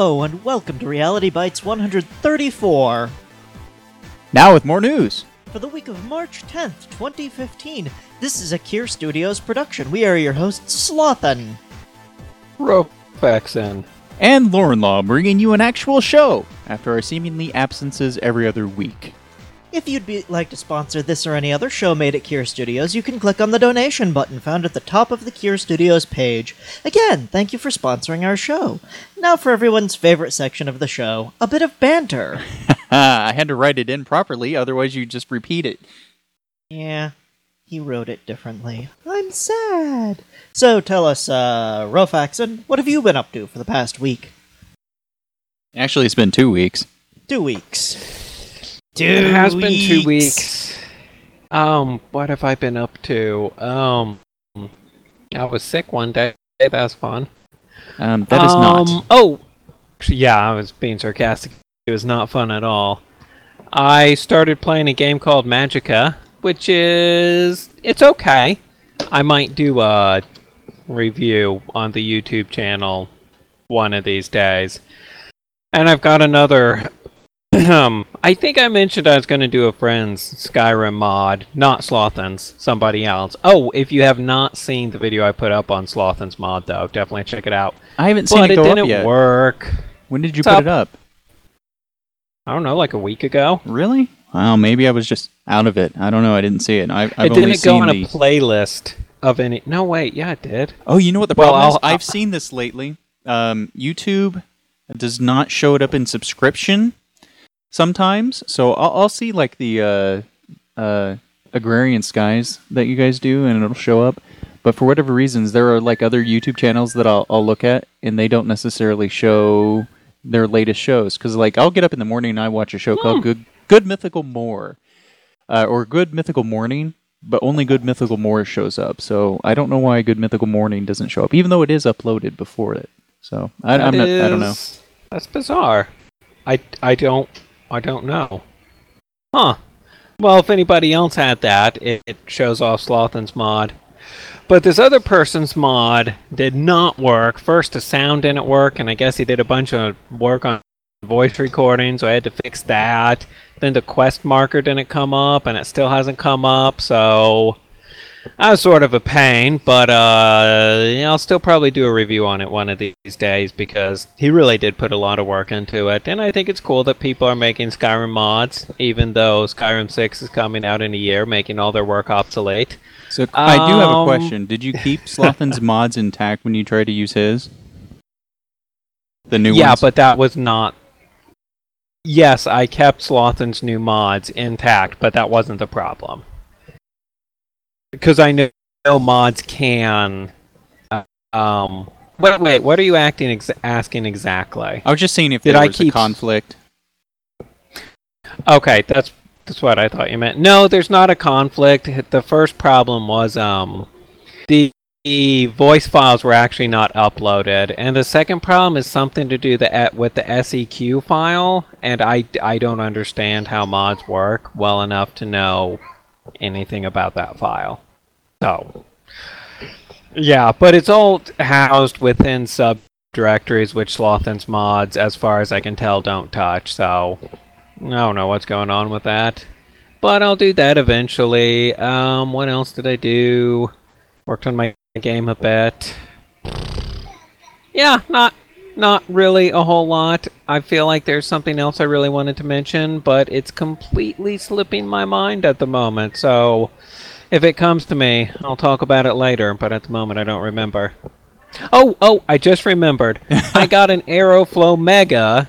Hello, and welcome to Reality Bites 134 Now with more news. for the week of March 10th, 2015. This is a Kier Studios production. We are your hosts, Slothin. Rofaxin. And Lauren Law bringing you an actual show after our seemingly absences every other week. If you'd be, like to sponsor this or any other show made at Cure Studios, you can click on the donation button found at the top of the Cure Studios page. Again, thank you for sponsoring our show. Now for everyone's favorite section of the show, a bit of banter. I had to write it in properly, otherwise you'd just repeat it. Yeah, he wrote it differently. I'm sad. So tell us, uh, Rofaxon, what have you been up to for the past week? Actually, it's been two weeks. Two weeks. Two It has been two weeks. Um, what have I been up to? Um, I was sick one day. That's fun. Um, that is not. Um, Oh, yeah, I was being sarcastic. It was not fun at all. I started playing a game called Magicka, which is it's okay. I might do a review on the YouTube channel one of these days. And I've got another. Um, I think I mentioned I was going to do a friend's Skyrim mod, not Slothin's, somebody else. Oh, if you have not seen the video I put up on Slothin's mod, though, definitely check it out. I haven't seen But it it didn't yet. work. When did you It's put up. it up? I don't know, like a week ago. Really? Well, maybe I was just out of it. I don't know. I didn't see it. I've, I've it didn't go seen on the. a playlist of any. No, wait, yeah, it did. Oh, you know what the Well, problem is? I'll- I've seen this lately. Um, YouTube does not show it up in subscription sometimes, so I'll, I'll see like the uh, uh, agrarian skies that you guys do, and it'll show up. But for whatever reasons, there are like other YouTube channels that I'll, I'll look at, and they don't necessarily show their latest shows. Because like I'll get up in the morning and I watch a show called Good Good Mythical More, uh, or Good Mythical Morning, but only Good Mythical More shows up. So I don't know why Good Mythical Morning doesn't show up, even though it is uploaded before it. So I, I'm That not, I don't know. That's bizarre. I, I don't I don't know. Huh. Well, if anybody else had that, it, it shows off Slothin's mod. But this other person's mod did not work. First, the sound didn't work, and I guess he did a bunch of work on voice recording, so I had to fix that. Then the quest marker didn't come up, and it still hasn't come up, so that was sort of a pain, but uh, I'll still probably do a review on it one of these days because he really did put a lot of work into it, and I think it's cool that people are making Skyrim mods, even though Skyrim 6 is coming out in a year, making all their work obsolete. So I do have a Um, question. Did you keep Slothin's mods intact when you tried to use his? The new yeah, ones? but that was not. Yes, I kept Slothin's new mods intact, but that wasn't the problem. Because I know mods can. uh, Um. Wait, wait. What are you acting ex- asking exactly? I was just seeing if Did there I was a keep- conflict. Okay, that's that's what I thought you meant. No, there's not a conflict. The first problem was um the, the voice files were actually not uploaded, and the second problem is something to do the with the SEQ file, and I I don't understand how mods work well enough to know anything about that file. So yeah, but it's all housed within subdirectories, which Slothin's mods, as far as I can tell, don't touch. So I don't know what's going on with that. But I'll do that eventually. Um, what else did I do? Worked on my game a bit. Yeah, not not really a whole lot. I feel like there's something else I really wanted to mention, but it's completely slipping my mind at the moment. So if it comes to me, I'll talk about it later, but at the moment I don't remember. Oh, oh, I just remembered. I got an Aeroflow Mega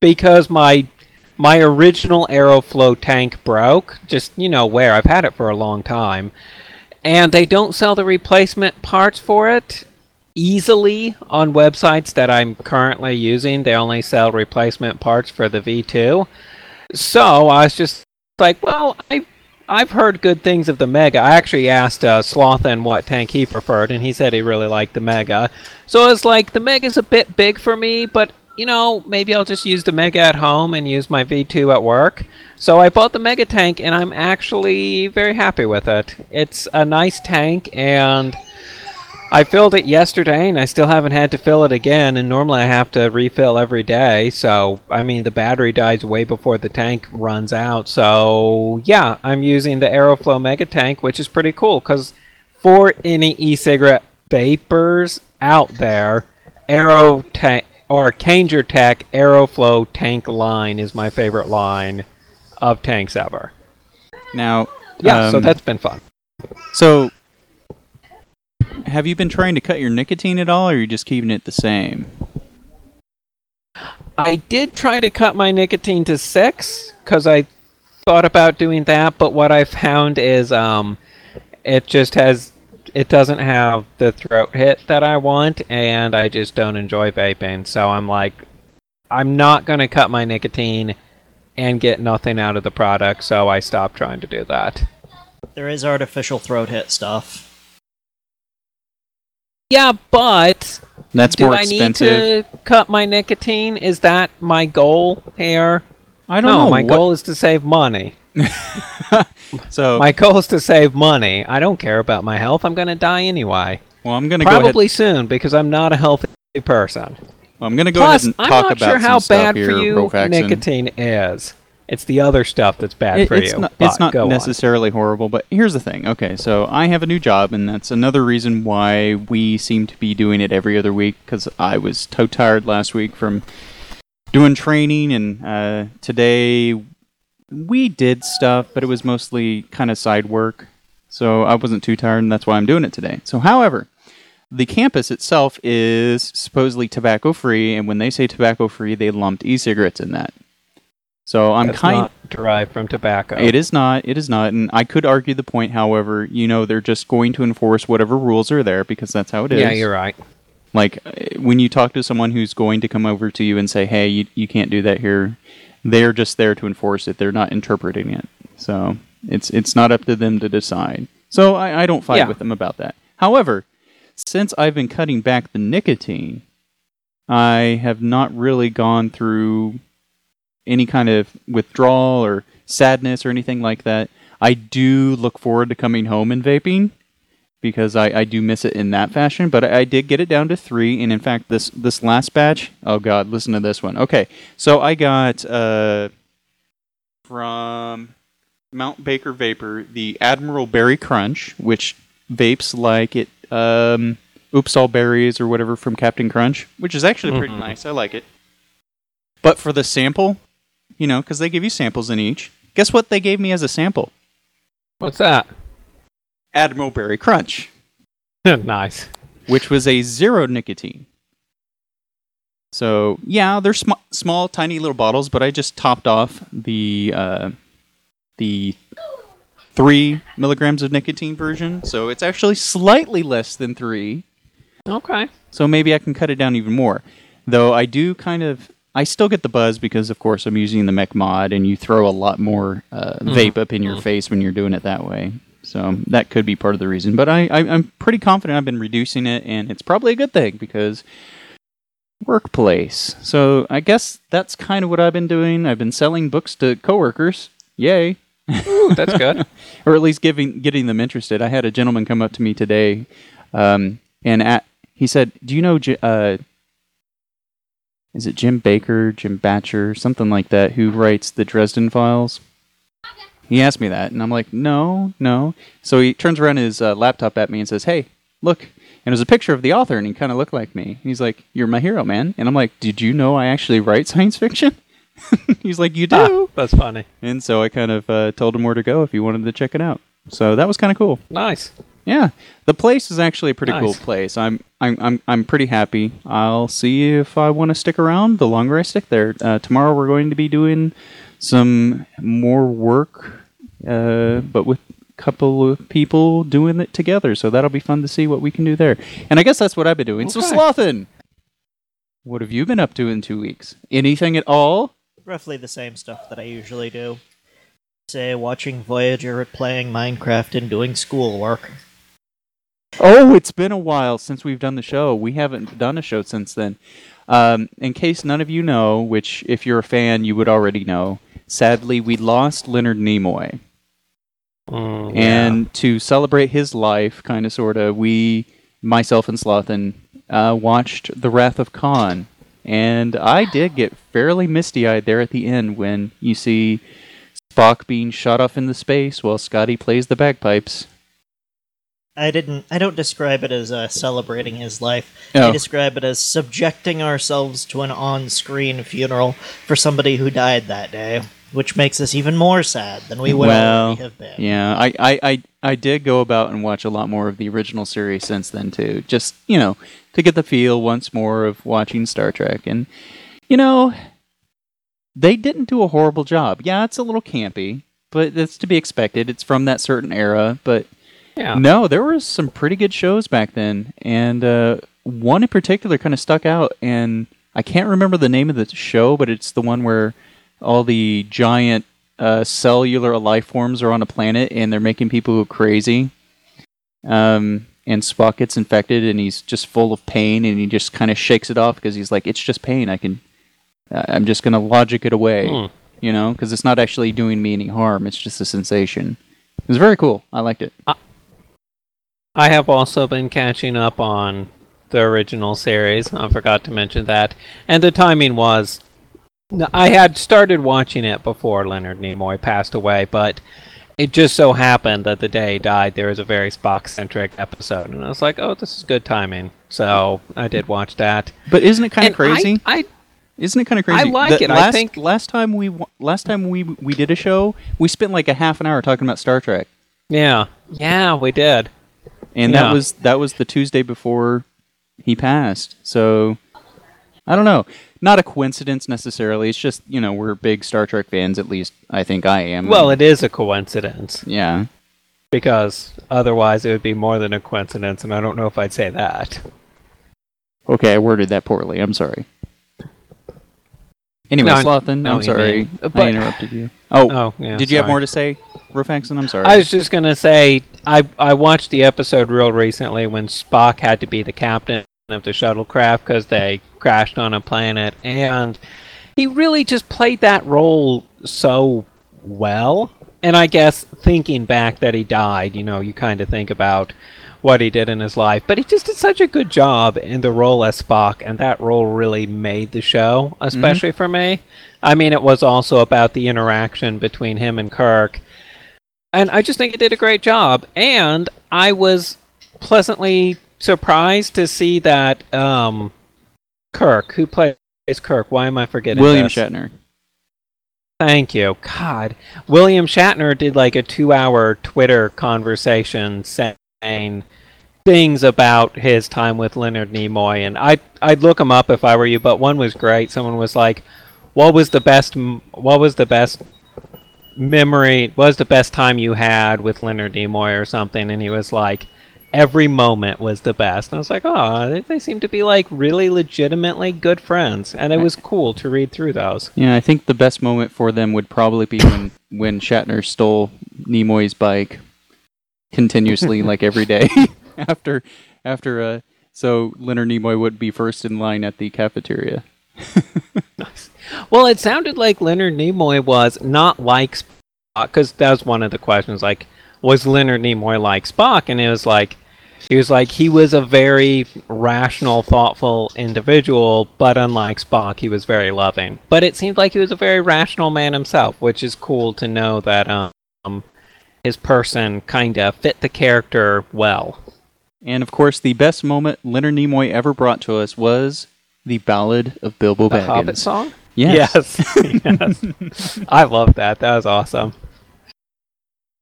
because my my original Aeroflow tank broke. Just you know where I've had it for a long time, and they don't sell the replacement parts for it easily on websites that I'm currently using. They only sell replacement parts for the V2. So I was just like, well, I I've heard good things of the Mega. I actually asked uh, Slothin what tank he preferred, and he said he really liked the Mega. So I was like, the Mega's a bit big for me, but you know, maybe I'll just use the Mega at home and use my V2 at work. So I bought the Mega tank, and I'm actually very happy with it. It's a nice tank, and I filled it yesterday, and I still haven't had to fill it again. And normally I have to refill every day. So I mean, the battery dies way before the tank runs out. So yeah, I'm using the Aeroflow Mega Tank, which is pretty cool because for any e-cigarette vapors out there, Aero Tank or Kanger Tech Aeroflow tank line is my favorite line of tanks ever. Now, Yeah, so um, that's been fun. so. Have you been trying to cut your nicotine at all, or are you just keeping it the same? I did try to cut my nicotine to six because I thought about doing that, but what I found is um, it just has it doesn't have the throat hit that I want, and I just don't enjoy vaping. So I'm like, I'm not gonna cut my nicotine and get nothing out of the product, so I stopped trying to do that. There is artificial throat hit stuff. Yeah, but That's do more I expensive. need to cut my nicotine? Is that my goal here? I don't no, know. my what- goal is to save money. So, My goal is to save money. I don't care about my health. I'm going to die anyway. well, I'm gonna go ahead. Probably soon because I'm not a healthy person. Well, I'm gonna go Plus, ahead and I'm talk not about sure how bad for you nicotine is. It's the other stuff that's bad It- for it's you. Not, it's not go on. necessarily horrible, but here's the thing. Okay, so I have a new job, and that's another reason why we seem to be doing it every other week. Because I was toe tired last week from doing training, and uh, today we did stuff, but it was mostly kind of side work. So I wasn't too tired, and that's why I'm doing it today. So, however, the campus itself is supposedly tobacco free, and when they say tobacco free, they lumped e-cigarettes in that. So I'm That's kind not derived from tobacco. it is not. It is not. And I could argue the point, however, you know, they're just going to enforce whatever rules are there because that's how it is. Yeah, you're right. Like when you talk to someone who's going to come over to you and say, "Hey, you, you can't do that here," they're just there to enforce it. They're not interpreting it. So it's it's not up to them to decide. So I, I don't fight Yeah. with them about that. However, since I've been cutting back the nicotine, I have not really gone through any kind of withdrawal or sadness or anything like that. I do look forward to coming home and vaping because I, I do miss it in that fashion. But I, I did get it down to three, and in fact, this this last batch. Oh God, listen to this one. Okay, so I got uh, from Mount Baker Vapor the Admiral Berry Crunch, which vapes like it um, Oops All Berries or whatever from Captain Crunch, which is actually pretty Mhm. nice. I like it. But for the sample, you know, because they give you samples in each. Guess what they gave me as a sample? What's that? Admiral Berry Crunch, nice. which was a zero nicotine. So yeah, they're sm- small, tiny little bottles, but I just topped off the uh, the three milligrams of nicotine version, so it's actually slightly less than three. Okay. So maybe I can cut it down even more. Though I do kind of, I still get the buzz because, of course, I'm using the mech mod, and you throw a lot more uh, vape up in your face when you're doing it that way. So that could be part of the reason. But I, I, I'm pretty confident I've been reducing it, and it's probably a good thing because workplace. So I guess that's kind of what I've been doing. I've been selling books to coworkers. Yay Ooh, that's good. or at least giving getting them interested. I had a gentleman come up to me today, um, and at, he said, "Do you know? Uh, is it Jim Baker, Jim Batcher, something like that, who writes the Dresden Files?" He asked me that, and I'm like, "No, no." So he turns around his uh, laptop at me and says, "Hey, look." And there's a picture of the author, and he kind of looked like me. He's like, "You're my hero, man." And I'm like, "Did you know I actually write science fiction?" He's like, "You do." Ah, that's funny. And so I kind of uh, told him where to go if he wanted to check it out. So that was kind of cool. Nice. Yeah, the place is actually a pretty cool place. I'm I'm I'm I'm pretty happy. I'll see if I want to stick around. The longer I stick there, uh, tomorrow we're going to be doing some more work, uh, but with a couple of people doing it together. So that'll be fun to see what we can do there. And I guess that's what I've been doing. So Okay. Slothin, what have you been up to in two weeks? Anything at all? Roughly the same stuff that I usually do. Say, watching Voyager, playing Minecraft, and doing schoolwork. Oh, it's been a while since we've done the show. We haven't done a show since then. Um, in case none of you know, which if you're a fan, you would already know, sadly, we lost Leonard Nimoy. Mm, And to celebrate his life, kind of, sort of, we myself and Slothin uh, watched The Wrath of Khan, and I did get fairly misty-eyed there at the end when you see Spock being shot off into space while Scotty plays the bagpipes. I didn't. I don't describe it as uh, celebrating his life. Oh. I describe it as subjecting ourselves to an on-screen funeral for somebody who died that day, which makes us even more sad than we would well, already have been. yeah, I, I, I, I did go about and watch a lot more of the original series since then too. Just you know to get the feel once more of watching Star Trek, and you know they didn't do a horrible job. Yeah, it's a little campy, but that's to be expected. It's from that certain era, but Yeah. no, there were some pretty good shows back then, and uh, one in particular kind of stuck out. And I can't remember the name of the show, but it's the one where all the giant uh, cellular life forms are on a planet, and they're making people go crazy. Um, and Spock gets infected, and he's just full of pain, and he just kind of shakes it off because he's like, "It's just pain. I can, I'm just gonna logic it away." Hmm. You know, because it's not actually doing me any harm. It's just a sensation. It was very cool. I liked it. I have also been catching up on the original series. I forgot to mention that. And the timing was I had started watching it before Leonard Nimoy passed away, but it just so happened that the day he died, there was a very Spock centric episode. And I was like, oh, this is good timing. So I did watch that. But isn't it kind of And I- crazy? I, Isn't it kind of crazy? I like that it. I Last, think- last time we last time we we did a show, we spent like a half an hour talking about Star Trek, yeah. Yeah, we did. And Yeah. that was that was the Tuesday before he passed. So I don't know. Not a coincidence necessarily. It's just you know we're big Star Trek fans. At least I think I am. Well, it is a coincidence yeah. because otherwise it would be more than a coincidence, and I don't know if I'd say that. Okay, I worded that poorly. I'm sorry. Anyway, No, I Slothin, know I'm sorry. mean. I interrupted you. Oh, Oh, yeah. did you have more to say, Rufaxon? I'm sorry. I was just gonna say I I watched the episode real recently when Spock had to be the captain of the shuttlecraft because they crashed on a planet, and he really just played that role so well. And I guess thinking back that he died, you know, you kind of think about what he did in his life, but he just did such a good job in the role as Spock, and that role really made the show, especially for me. I mean, it was also about the interaction between him and Kirk and I just think he did a great job. And I was pleasantly surprised to see that um, Kirk, who plays Kirk, why am I forgetting? William this? Shatner. Thank you. God, William Shatner did like a two-hour Twitter conversation saying things about his time with Leonard Nimoy, and I I'd look him up if I were you. But one was great. Someone was like, "What was the best? What was the best memory? What was the best time you had with Leonard Nimoy or something?" And he was like. Every moment was the best. And I was like, oh, they, they seem to be like really legitimately good friends. And it was cool to read through those. Yeah, I think the best moment for them would probably be when when Shatner stole Nimoy's bike continuously, like every day after after uh. So Leonard Nimoy would be first in line at the cafeteria. Well, it sounded like Leonard Nimoy was not like Spock, because that was one of the questions. Like, was Leonard Nimoy like Spock? And it was like, he was like, he was a very rational, thoughtful individual, but unlike Spock, he was very loving. But it seemed like he was a very rational man himself, which is cool to know that um, his person kind of fit the character well. And of course, the best moment Leonard Nimoy ever brought to us was the Ballad of Bilbo The Baggins. Hobbit song? Yes. Yes. yes. I love that. That was awesome.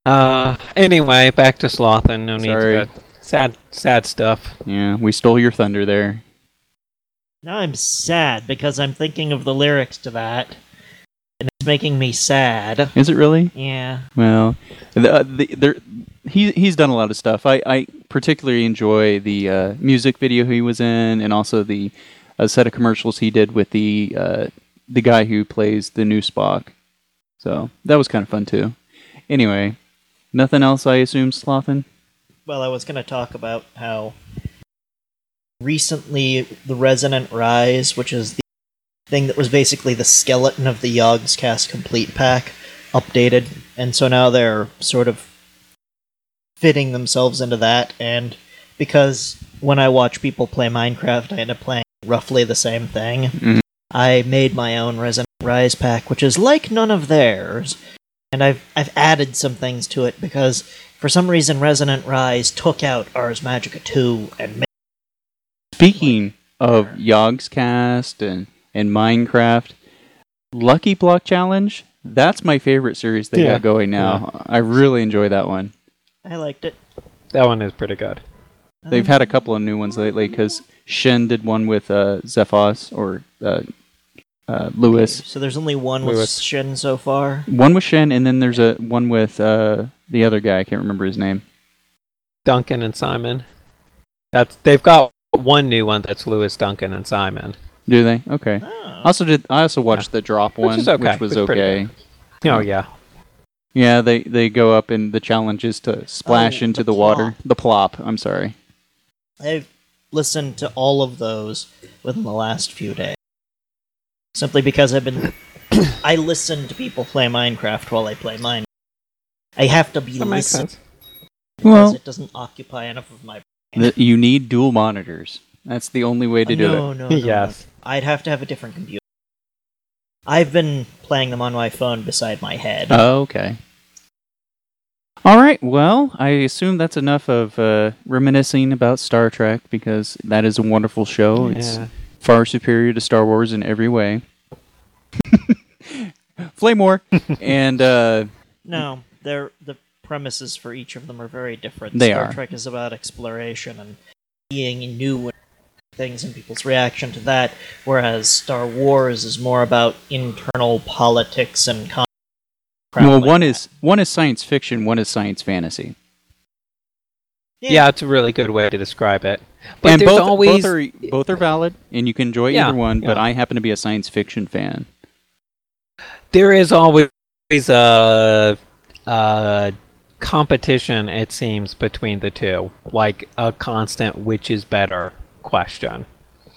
Uh, anyway, back to Slothin. No need Sorry. to sad, sad stuff. Yeah, we stole your thunder there. Now I'm sad because I'm thinking of the lyrics to that, and it's making me sad. Is it really? Yeah. Well, the, uh, the, there, he he's done a lot of stuff. I, I particularly enjoy the uh, music video he was in, and also the uh, set of commercials he did with the uh, the guy who plays the new Spock. So that was kind of fun too. Anyway, nothing else, I assume, Slothin. Well, I was going to talk about how recently the Resonant Rise, which is the thing that was basically the skeleton of the Yogscast Complete pack, updated, and so now they're sort of fitting themselves into that, and because when I watch people play Minecraft, I end up playing roughly the same thing. Mhm. I made my own Resonant Rise pack, which is like none of theirs, and I've I've added some things to it because for some reason Resonant Rise took out Ars Magica 2 and made Speaking of Yogscast and, and Minecraft, Lucky Block Challenge, that's my favorite series they Yeah. got going now. I really enjoy that one. I liked it. That one is pretty good. They've had a couple of new ones lately because Sjin did one with uh, Xephos or uh, uh, Lewis. So there's only one with Lewis. Sjin so far. One with Sjin, and then there's a one with uh, the other guy. I can't remember his name. Duncan and Simon. That's they've got one new one that's Lewis, Duncan, and Simon. Do they? Okay. Oh. Also did I also watched the drop Which one, is okay. which was It's pretty okay. Oh yeah. Yeah, they they go up and the challenge is to splash Oh, into the the, water. plop. The plop. I'm sorry. I've listened to all of those within the last few days. Simply because I've been. I listen to people play Minecraft while I play Minecraft. I have to be That makes listening sense. because Well- it doesn't occupy enough of my. The, you need dual monitors. That's the only way to uh, do no, it. no, no, Yes. No. I'd have to have a different computer. I've been playing them on my phone beside my head. Oh, okay. All right. Well, I assume that's enough of uh, reminiscing about Star Trek because that is a wonderful show. It's far superior to Star Wars in every way. Flamore and uh, No, they're the premises for each of them are very different. They Star are. Trek is about exploration and being new things and people's reaction to that, whereas Star Wars is more about internal politics and con- crap well, like one that. is one is science fiction, one is science fantasy, Yeah, it's a really good way to describe it. But and both always both are both are valid, and you can enjoy Yeah, either one. But. I happen to be a science fiction fan. there is always a, a competition it seems between the two like a constant which is better question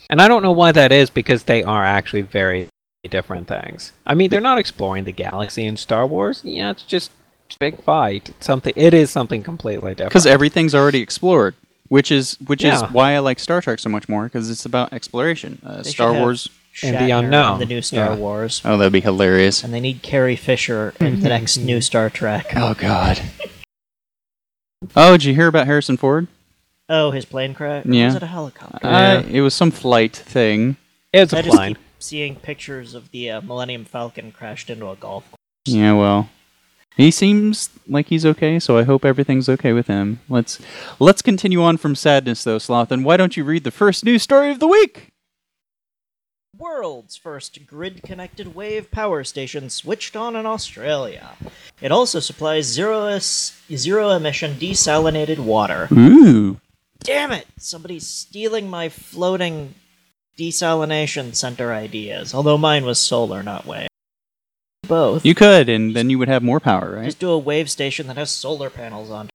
and i don't know why that is because they are actually very different things i mean they're not exploring the galaxy in star wars yeah it's just big fight It's something it is something completely different because everything's already explored, which is which is why I like Star Trek so much more because it's about exploration. Uh, Star should have Wars. And the Shatner unknown. the new Star Yeah. Wars, Oh, that'd be hilarious. and they need Carrie Fisher in the next new Star Trek. Oh God. Oh, did you hear about Harrison Ford? Oh, his plane crash? Yeah. Was it a helicopter? Uh, it was some flight thing. it's I a just plane keep seeing pictures of the uh, Millennium Falcon crashed into a golf course. Yeah, well, he seems like he's okay, so I hope everything's okay with him. Let's let's continue on from sadness, though, Sloth. And why don't you read the first news story of the week? World's first grid connected wave power station switched on in Australia. It also supplies zero, es- zero emission desalinated water. Ooh. Damn it! Somebody's stealing my floating desalination center ideas. Although mine was solar, not wave. Both. You could, and then you would have more power, right? Just do a wave station that has solar panels on.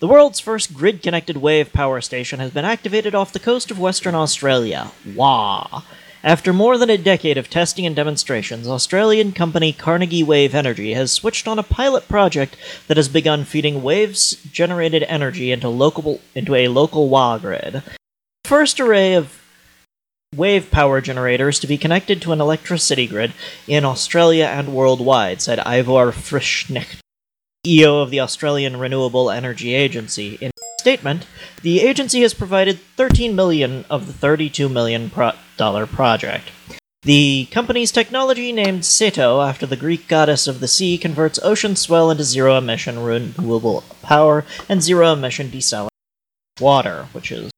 The world's first grid connected wave power station has been activated off the coast of Western Australia. Wah! After more than a decade of testing and demonstrations, Australian company Carnegie Wave Energy has switched on a pilot project that has begun feeding waves generated energy into local into a local WA grid. The first array of wave power generators to be connected to an electricity grid in Australia and worldwide, said Ivor Frischknecht, CEO of the Australian Renewable Energy Agency. In statement, the agency has provided 13 million of the 32 million pro- dollar project. The company's technology, named Ceto after the Greek goddess of the sea, converts ocean swell into zero emission renewable power and zero emission desalinated water, which is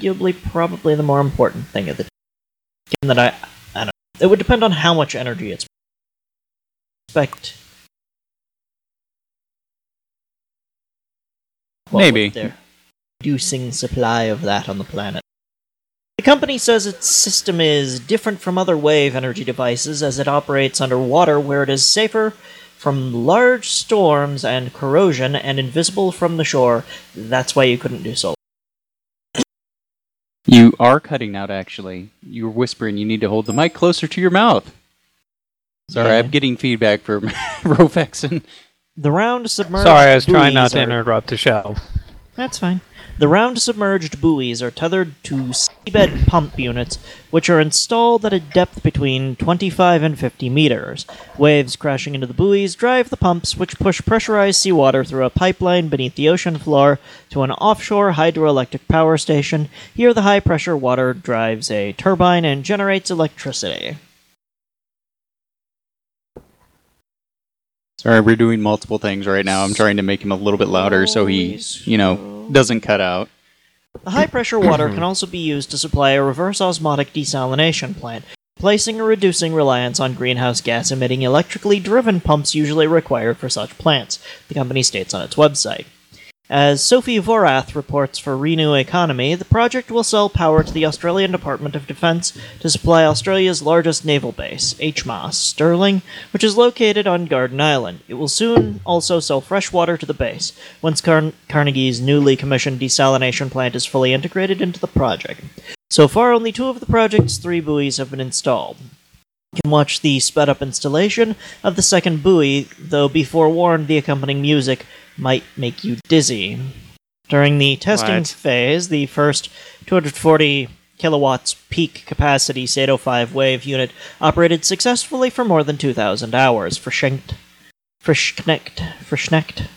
arguably probably the more important thing at the given that I, I don't know. It would depend on how much energy it's expect. What Maybe. their reducing supply of that on the planet. The company says its system is different from other wave energy devices as it operates underwater where it is safer from large storms and corrosion and invisible from the shore. That's why you couldn't do solar. You are cutting out, actually. You were whispering. You need to hold the mic closer to your mouth. Sorry, Yeah. I'm getting feedback from Rofexen. The round submerged sorry i was trying not buoys to are- interrupt the show That's fine. The round submerged buoys are tethered to seabed pump units, which are installed at a depth between 25 and 50 meters. Waves crashing into the buoys drive the pumps, which push pressurized seawater through a pipeline beneath the ocean floor to an offshore hydroelectric power station. Here, the high pressure water drives a turbine and generates electricity. Sorry, we're doing multiple things right now. I'm trying to make him a little bit louder so he, you know, doesn't cut out. The high pressure water can also be used to supply a reverse osmotic desalination plant, placing or reducing reliance on greenhouse gas emitting electrically driven pumps usually required for such plants, the company states on its website. As Sophie Vorrath reports for Renew Economy, the project will sell power to the Australian Department of Defence to supply Australia's largest naval base, HMAS Stirling, which is located on Garden Island. It will soon also sell fresh water to the base, once Car- Carnegie's newly commissioned desalination plant is fully integrated into the project. So far, only two of the project's three buoys have been installed. You can watch the sped up installation of the second buoy, though be forewarned the accompanying music might make you dizzy. During the testing What? phase, the first 240 kilowatts peak capacity Ceto 5 wave unit operated successfully for more than 2,000 hours. Frischenkt, Frischknecht, Frischknecht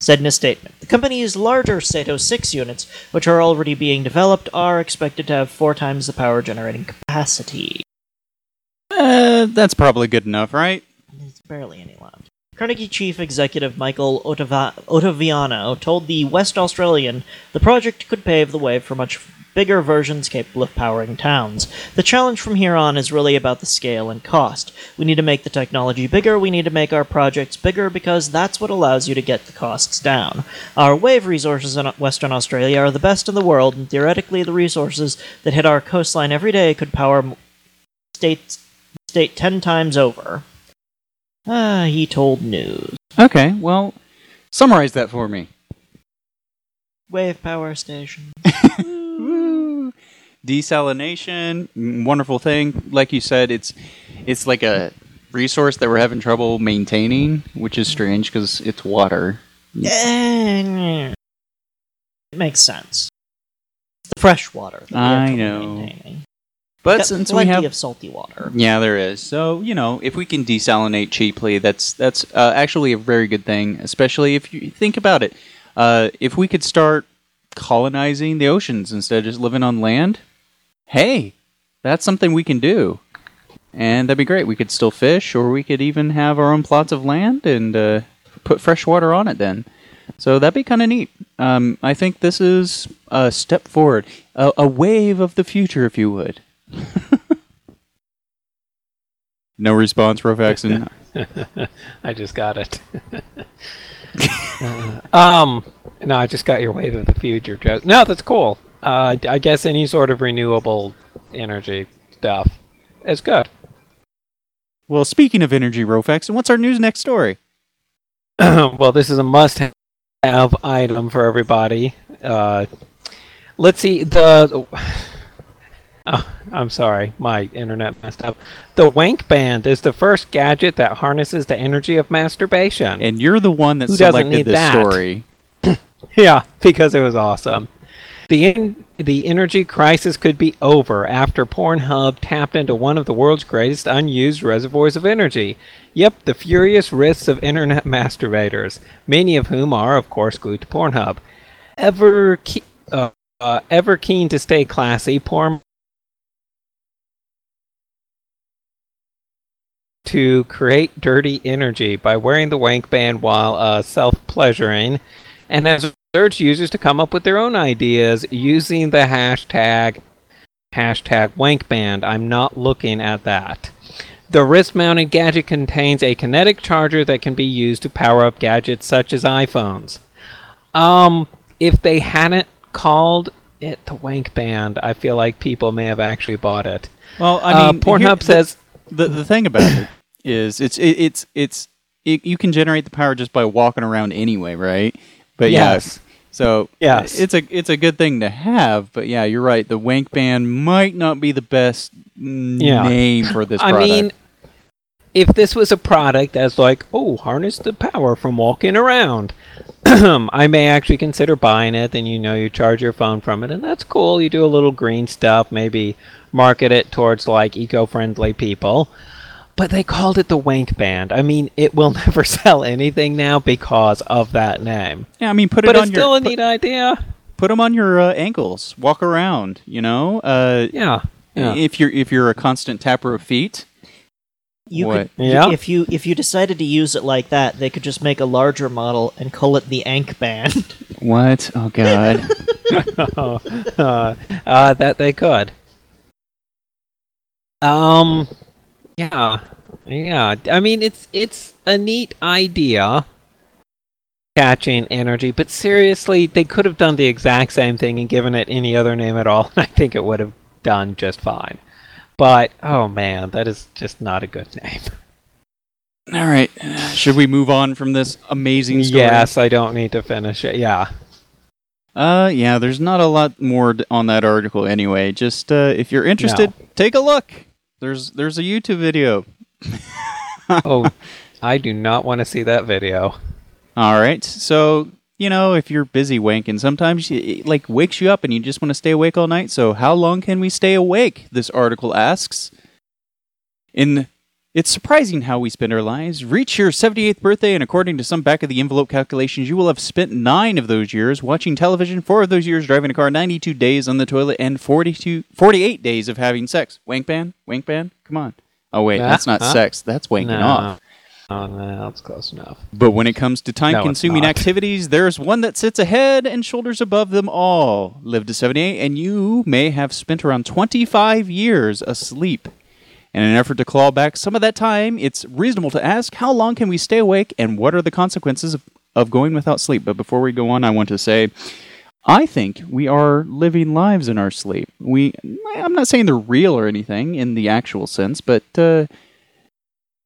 said in a statement. The company's larger Ceto 6 units, which are already being developed, are expected to have four times the power generating capacity. Uh, that's probably good enough, right? There's barely any left. Carnegie Chief Executive Michael Ottava- Ottaviano told the West Australian the project could pave the way for much bigger versions capable of powering towns. The challenge from here on is really about the scale and cost. We need to make the technology bigger, we need to make our projects bigger because that's what allows you to get the costs down. Our wave resources in Western Australia are the best in the world, and theoretically, the resources that hit our coastline every day could power states state ten times over. Ah, he told news. Okay, well, summarize that for me. Wave power station. Woo. Desalination, wonderful thing. Like you said, it's it's like a resource that we're having trouble maintaining, which is strange because it's water. It makes sense. It's The fresh water. that we have I know. But Got since we have of salty water. Yeah, there is. So you know, if we can desalinate cheaply, that's that's uh, actually a very good thing. Especially if you think about it, uh, if we could start colonizing the oceans instead of just living on land, hey, that's something we can do, and that'd be great. We could still fish, or we could even have our own plots of land and uh, put fresh water on it. Then, so that'd be kind of neat. Um, I think this is a step forward, a, a wave of the future, if you would. No response, Rofaxon. I just got it. Uh, um, no, I just got your wave of the future joke. No, that's cool. Uh, I guess any sort of renewable energy stuff is good. well, speaking of energy, Rofaxon, what's our news next story? well, this is a must-have item for everybody. Uh, let's see the. Oh, I'm sorry, my internet messed up. The Wank Band is the first gadget that harnesses the energy of masturbation. And you're the one that Who selected this that? story. Yeah, because it was awesome. The in, the energy crisis could be over after Pornhub tapped into one of the world's greatest unused reservoirs of energy. Yep, the furious wrists of internet masturbators, many of whom are, of course, glued to Pornhub. Ever, ke- uh, uh, ever keen to stay classy, porn to create dirty energy by wearing the wank band while uh, self-pleasuring and has urged users to come up with their own ideas using the hashtag hashtag wankband. I'm not looking at that. The wrist-mounted gadget contains a kinetic charger that can be used to power up gadgets such as iPhones. Um, if they hadn't called it the wank band, I feel like people may have actually bought it. Well, I Uh, mean, Pornhub here- the- says the the thing about it is it's it, it's it's it, you can generate the power just by walking around anyway, right? But Yes. yeah, so Yes. it's a it's a good thing to have. But yeah, you're right. The wank band might not be the best Yeah. name for this. Product. I product. mean, if this was a product that's like, oh, harness the power from walking around, I may actually consider buying it. Then you know you charge your phone from it, and that's cool. You do a little green stuff, maybe market it towards like eco-friendly people. But they called it the Wank Band. I mean, it will never sell anything now because of that name. Yeah, I mean, put it But it it's on still your a neat idea. put them on your uh, ankles. Walk around. You know, uh, Yeah. Yeah. if you're if you're a constant tapper of feet. You What? could, Yeah. if you if you decided to use it like that, they could just make a larger model and call it the Ank Band. What? Oh God. uh, uh, that they could. Um, yeah, yeah. I mean, it's it's a neat idea, catching energy. But seriously, they could have done the exact same thing and given it any other name at all, and I think it would have done just fine. But oh man, that is just not a good name. All right. Should we move on from this amazing story? Yes, I don't need to finish it. Yeah. Uh, yeah. There's not a lot more on that article anyway. Just uh, if you're interested, take a look. There's there's a YouTube video. Oh, I do not want to see that video. All right. So you know, if you're busy wanking, sometimes it like wakes you up and you just want to stay awake all night. So how long can we stay awake? This article asks. In it's surprising how we spend our lives. Reach your 78th birthday, and according to some back of the envelope calculations, you will have spent nine of those years watching television, four of those years driving a car, 92 days on the toilet, and 42, 48 days of having sex. Wank ban? Wank ban? Come on. Oh, wait, that's not Huh? sex. That's wanking no. off. Oh, no, that's close enough. But when it comes to time no, consuming activities, there's one that sits ahead and shoulders above them all. Live to 78, and you may have spent around 25 years asleep. In an effort to claw back some of that time, it's reasonable to ask how long can we stay awake and what are the consequences of, of going without sleep? But before we go on, I want to say I think we are living lives in our sleep. We I'm not saying they're real or anything in the actual sense, but uh,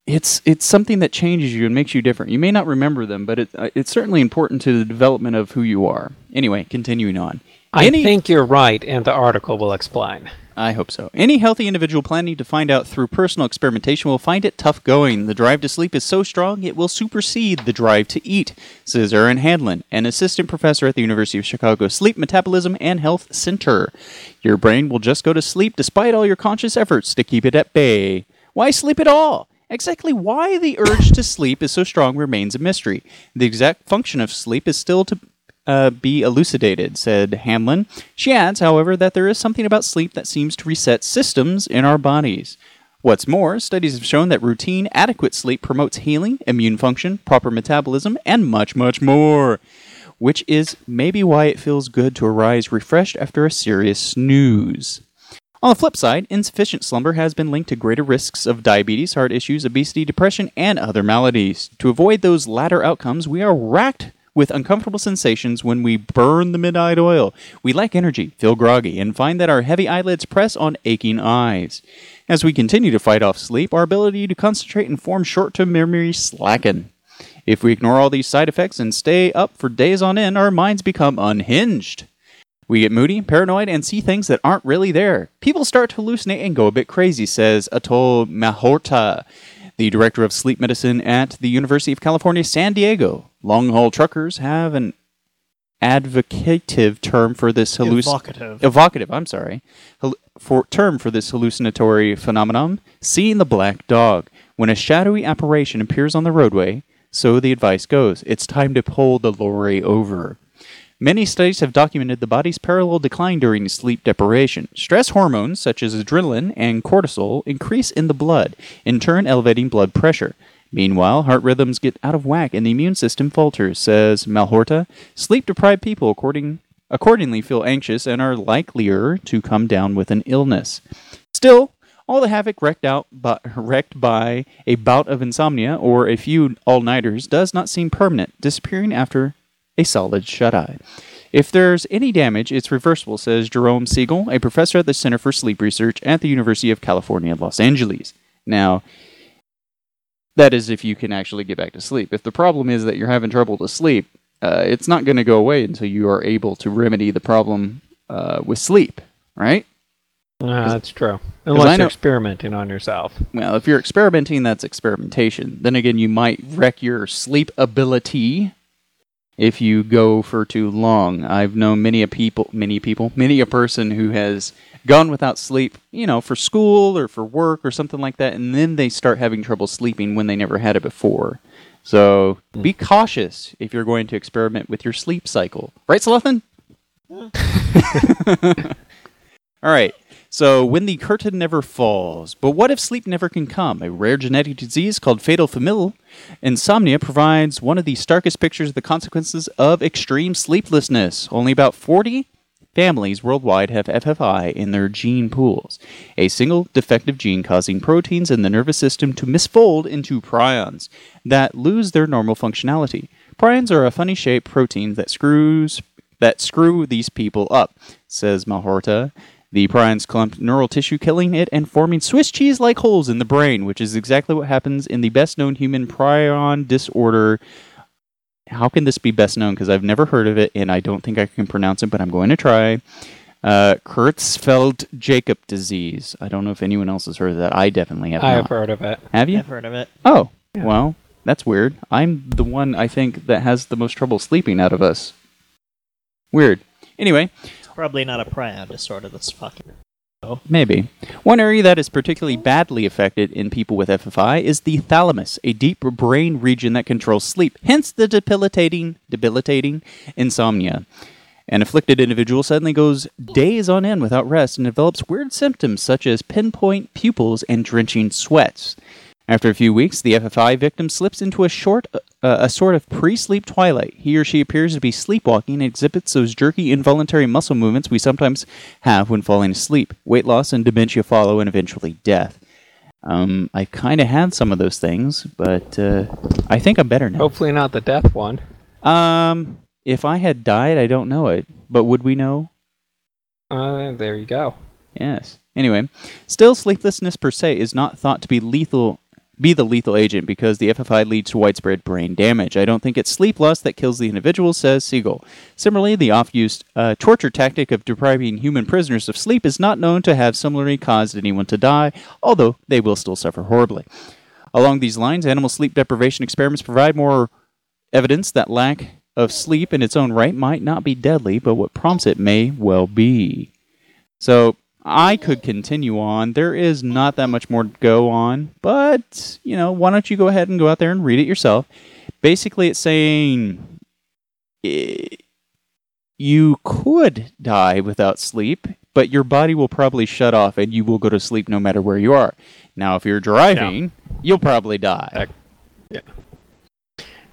it's it's something that changes you and makes you different. You may not remember them, but it, uh, it's certainly important to the development of who you are. Anyway, continuing on. I Any- think you're right, and the article will explain. I hope so. Any healthy individual planning to find out through personal experimentation will find it tough going. The drive to sleep is so strong it will supersede the drive to eat, says Erin Hanlon, an assistant professor at the University of Chicago Sleep Metabolism and Health Center. Your brain will just go to sleep despite all your conscious efforts to keep it at bay. Why sleep at all? Exactly why the urge to sleep is so strong remains a mystery. The exact function of sleep is still to uh, be elucidated, said Hanlon. She adds, however, that there is something about sleep that seems to reset systems in our bodies. What's more, studies have shown that routine, adequate sleep promotes healing, immune function, proper metabolism, and much, much more. Which is maybe why it feels good to arise refreshed after a serious snooze. On the flip side, insufficient slumber has been linked to greater risks of diabetes, heart issues, obesity, depression, and other maladies. To avoid those latter outcomes, we are racked with uncomfortable sensations when we burn the midnight oil. We lack energy, feel groggy, and find that our heavy eyelids press on aching eyes. As we continue to fight off sleep, our ability to concentrate and form short term memories slacken. If we ignore all these side effects and stay up for days on end, our minds become unhinged. We get moody, paranoid, and see things that aren't really there. People start to hallucinate and go a bit crazy, says Atul Malhotra, the director of sleep medicine at the University of California, San Diego. Long haul truckers have an advocative term for this halluc- Evocative. evocative, I'm sorry, hal- for term for this hallucinatory phenomenon, seeing the black dog. When a shadowy apparition appears on the roadway, so the advice goes, it's time to pull the lorry over. Many studies have documented the body's parallel decline during sleep deprivation. Stress hormones such as adrenaline and cortisol increase in the blood, in turn elevating blood pressure. Meanwhile, heart rhythms get out of whack and the immune system falters, says Malhorta. Sleep deprived people according, accordingly feel anxious and are likelier to come down with an illness. Still, all the havoc wrecked out by, wrecked by a bout of insomnia or a few all-nighters does not seem permanent, disappearing after a solid shut-eye. If there's any damage, it's reversible, says Jerome Siegel, a professor at the Center for Sleep Research at the University of California, Los Angeles. Now, that is if you can actually get back to sleep. If the problem is that you're having trouble to sleep, uh, it's not going to go away until you are able to remedy the problem uh, with sleep, right? Ah, that's true. Unless know- you're experimenting on yourself. Well, if you're experimenting, that's experimentation. Then again, you might wreck your sleep ability. If you go for too long. I've known many a people, many people, many a person who has gone without sleep, you know, for school or for work or something like that, and then they start having trouble sleeping when they never had it before. So hmm. be cautious if you're going to experiment with your sleep cycle. Right, Slothin? All right. So, when the curtain never falls. But what if sleep never can come? A rare genetic disease called fatal familial insomnia provides one of the starkest pictures of the consequences of extreme sleeplessness. Only about 40 families worldwide have FFI in their gene pools, a single defective gene causing proteins in the nervous system to misfold into prions that lose their normal functionality. Prions are a funny shaped protein that screws that screw these people up, says Malhotra. The prions clump neural tissue, killing it and forming Swiss cheese like holes in the brain, which is exactly what happens in the best known human prion disorder. How can this be best known? Because I've never heard of it and I don't think I can pronounce it, but I'm going to try. Uh, Kurzfeld Jacob disease. I don't know if anyone else has heard of that. I definitely have I not. have heard of it. Have you? I've heard of it. Oh, well, that's weird. I'm the one I think that has the most trouble sleeping out of us. Weird. Anyway, Probably not a prion disorder. That's fucking. Oh, maybe. One area that is particularly badly affected in people with FFI is the thalamus, a deep brain region that controls sleep, hence the debilitating, debilitating insomnia. An afflicted individual suddenly goes days on end without rest and develops weird symptoms such as pinpoint pupils and drenching sweats. After a few weeks, the FFI victim slips into a short, uh, a sort of pre-sleep twilight. He or she appears to be sleepwalking and exhibits those jerky, involuntary muscle movements we sometimes have when falling asleep. Weight loss and dementia follow, and eventually death. Um, I kind of had some of those things, but uh, I think I'm better now. Hopefully not the death one. Um, if I had died, I don't know it, but would we know? Uh, there you go. Yes. Anyway, still, sleeplessness per se is not thought to be lethal. Be the lethal agent because the FFI leads to widespread brain damage. I don't think it's sleep loss that kills the individual, says Siegel. Similarly, the oft used uh, torture tactic of depriving human prisoners of sleep is not known to have similarly caused anyone to die, although they will still suffer horribly. Along these lines, animal sleep deprivation experiments provide more evidence that lack of sleep in its own right might not be deadly, but what prompts it may well be. So I could continue on. There is not that much more to go on, but you know, why don't you go ahead and go out there and read it yourself? Basically, it's saying you could die without sleep, but your body will probably shut off and you will go to sleep no matter where you are. Now, if you're driving, you'll probably die.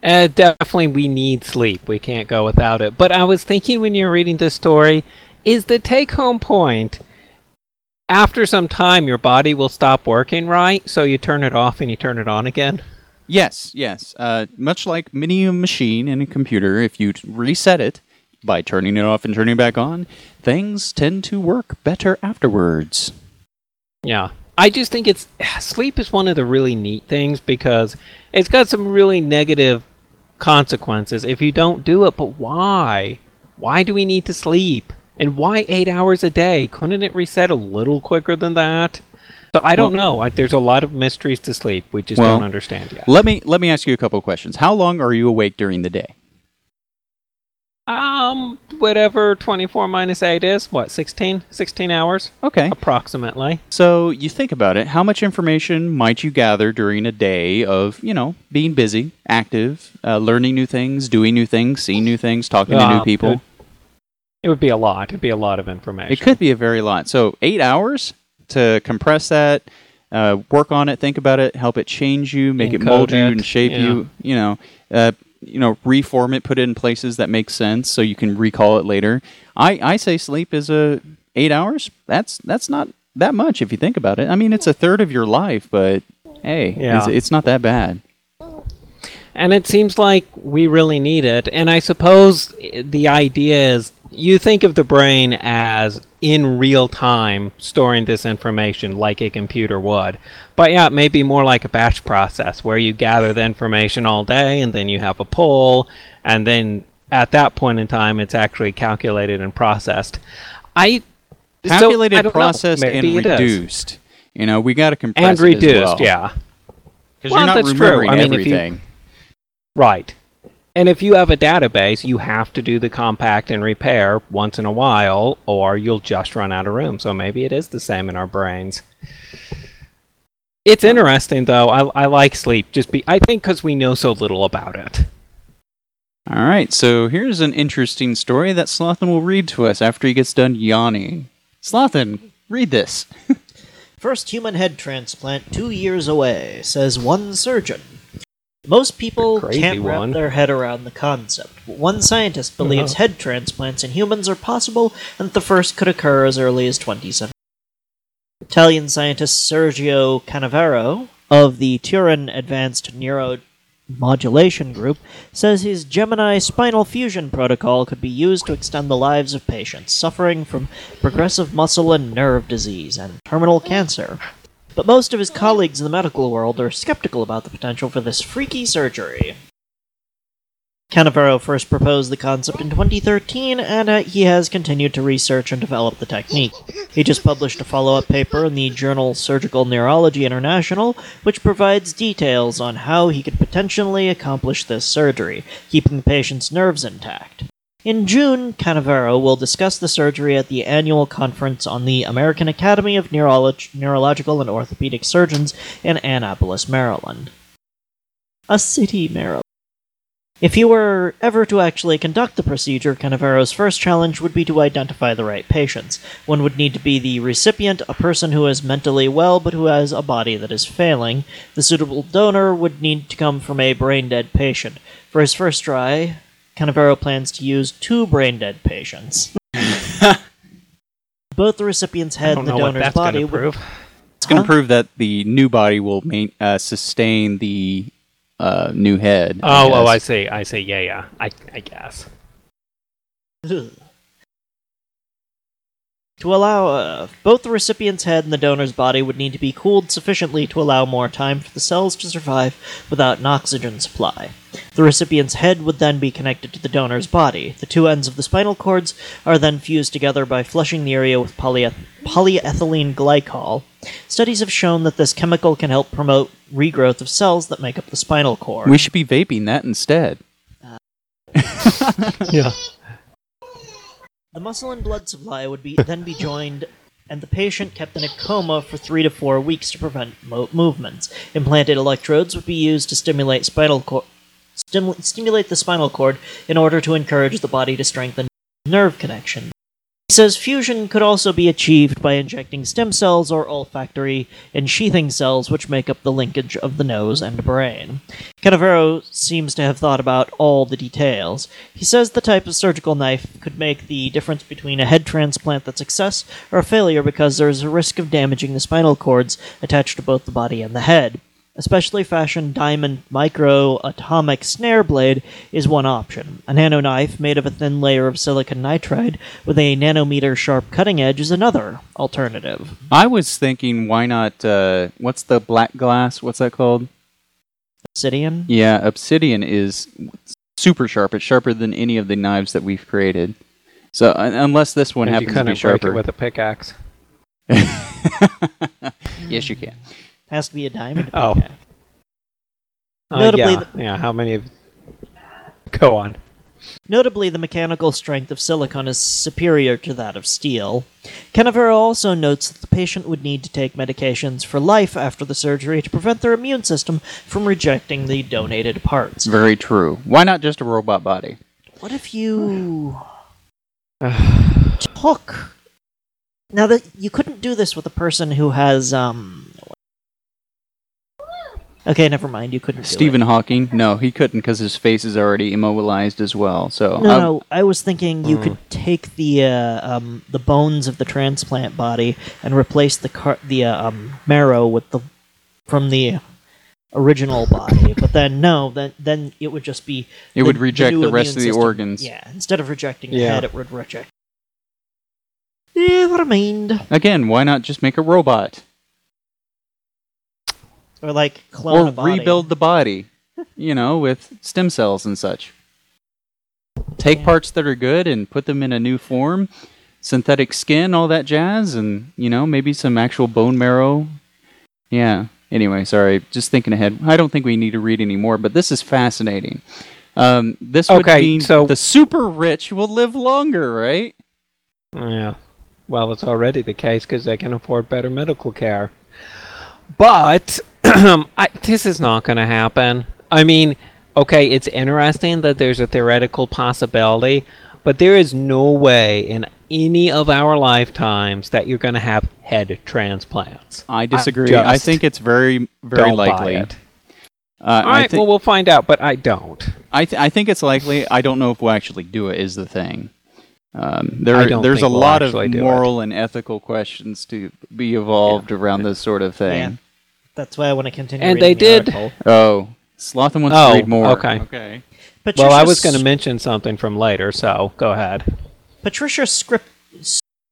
Uh, definitely, we need sleep. We can't go without it. But I was thinking when you're reading this story, is the take home point after some time your body will stop working right, so you turn it off and you turn it on again? Yes, yes. Uh, much like many a machine in a computer, if you reset it by turning it off and turning it back on, things tend to work better afterwards. Yeah. I just think it's sleep is one of the really neat things because it's got some really negative consequences if you don't do it. But why? Why do we need to sleep? And why eight hours a day? Couldn't it reset a little quicker than that? So I don't know. Like, there's a lot of mysteries to sleep. We just Well, don't understand yet. Let me let me ask you a couple of questions. How long are you awake during the day? Um, whatever 24 minus 8 is, what, 16? 16 hours? Okay. Approximately. So you think about it. How much information might you gather during a day of you know being busy, active, uh, learning new things, doing new things, seeing new things, talking to new Um, people? It, it would be a lot. It'd be a lot of information. It could be a very lot. So eight hours to compress that, uh, work on it, think about it, help it change you, make it Encode mold you it, and shape yeah. you. You know, uh, you know, reform it, put it in places that make sense, so you can recall it later. I, I say sleep is a eight hours. That's that's not that much if you think about it. I mean, it's a third of your life, but hey, Yeah. it's, it's not that bad. And it seems like we really need it. And I suppose the idea is you think of the brain as in real time storing this information like a computer would. But yeah, it may be more like a batch process where you gather the information all day and then you have a poll and then at that point in time it's actually calculated and processed. I so, I Calculated, don't know. processed, and Maybe it is. reduced. You know, we got to compress And it as reduced, well. yeah. because Well, you're not that's true. remembering I mean, if you- everything. Right. And if you have a database, you have to do the compact and repair once in a while, or you'll just run out of room. So maybe it is the same in our brains. It's interesting, though. I, I like sleep. Just be. I think because we know so little about it. All right, so here's an interesting story that Slothin will read to us after he gets done yawning. Slothin, read this. First human head transplant two years away, says one surgeon. Most people can't wrap one. their head around the concept, but one scientist believes uh-huh. head transplants in humans are possible and that the first could occur as early as 2017. Italian scientist Sergio Canavero of the Turin Advanced Neuromodulation Group says his Gemini spinal fusion protocol could be used to extend the lives of patients suffering from progressive muscle and nerve disease and terminal cancer. But most of his colleagues in the medical world are skeptical about the potential for this freaky surgery. Canavero first proposed the concept in 2013, and uh, he has continued to research and develop the technique. He just published a follow up paper in the journal Surgical Neurology International, which provides details on how he could potentially accomplish this surgery, keeping the patient's nerves intact. In June, Canavero will discuss the surgery at the annual conference on the American Academy of Neurolog- Neurological and Orthopedic Surgeons in Annapolis, Maryland. A city, Maryland. If he were ever to actually conduct the procedure, Canavero's first challenge would be to identify the right patients. One would need to be the recipient, a person who is mentally well but who has a body that is failing. The suitable donor would need to come from a brain dead patient. For his first try, Canavero plans to use two brain dead patients. Both the recipient's I head and the know what donor's that's body going to would prove. It's going to Huh? prove that the new body will main, uh, sustain the uh, new head. Oh, oh, I guess. see. I see. Yeah, yeah. I, I guess. Ugh. To allow uh, both the recipient's head and the donor's body would need to be cooled sufficiently to allow more time for the cells to survive without an oxygen supply. The recipient's head would then be connected to the donor's body. The two ends of the spinal cords are then fused together by flushing the area with polyeth- polyethylene glycol. Studies have shown that this chemical can help promote regrowth of cells that make up the spinal cord. We should be vaping that instead. Yeah. The muscle and blood supply would be then be joined, and the patient kept in a coma for three to four weeks to prevent mo- movements. Implanted electrodes would be used to stimulate spinal cord. stimulate the spinal cord in order to encourage the body to strengthen nerve connection. He says fusion could also be achieved by injecting stem cells or olfactory ensheathing cells, which make up the linkage of the nose and brain. Canavero seems to have thought about all the details. He says the type of surgical knife could make the difference between a head transplant that's success or a failure because there is a risk of damaging the spinal cords attached to both the body and the head. A specially fashioned diamond micro atomic snare blade is one option. A nano knife made of a thin layer of silicon nitride with a nanometer sharp cutting edge is another alternative. I was thinking, why not? Uh, what's the black glass? What's that called? Obsidian? Yeah, obsidian is super sharp. It's sharper than any of the knives that we've created. So un- unless this one And you happens to couldn't be break sharper, it with a pickaxe. yes, you can. Has to be a diamond. Oh. Okay. Uh, Notably yeah, the- yeah. How many of? Go on. Notably, the mechanical strength of silicon is superior to that of steel. Canavero also notes that the patient would need to take medications for life after the surgery to prevent their immune system from rejecting the donated parts. Very true. Why not just a robot body? What if you took. Now, that you couldn't do this with a person who has, um. Okay, never mind. You couldn't. do Stephen it. Hawking? No, he couldn't because his face is already immobilized as well. So No, I- no. I was thinking you Mm. could take the uh, um, the bones of the transplant body and replace the car- the uh, um, marrow with the from the original body. But then no, then then it would just be it the- would reject new the rest of the system. organs. Yeah, instead of rejecting the head, it would reject. Never mind. Again, why not just make a robot Or like clone or a body. rebuild the body? You know, with stem cells and such. Take Yeah. parts that are good and put them in a new form, synthetic skin, all that jazz, and you know maybe some actual bone marrow. Yeah. Anyway, sorry, just thinking ahead. I don't think we need to read any more, but this is fascinating. Um, this would Okay, mean so- the super rich will live longer, right? Yeah. Well, it's already the case because they can afford better medical care. But I, this is not going to happen. I mean, okay, it's interesting that there's a theoretical possibility, but there is no way in any of our lifetimes that you're going to have head transplants. I disagree. I just think it's very, very Don't buy likely. it. Uh, All I right, well, we'll find out, but I don't. I, th- I think it's likely. I don't know if we'll actually do it. Is the thing. Um, there, I there's a we'll lot of actually do it. moral and ethical questions to be evolved around this sort of thing. Yeah. That's why I want to continue. And they the did- article. Oh, Slothin wants Oh, to read oh, more. okay. Okay. Patricia Well, I was going to mention something from later, so go ahead. Patricia Skrip-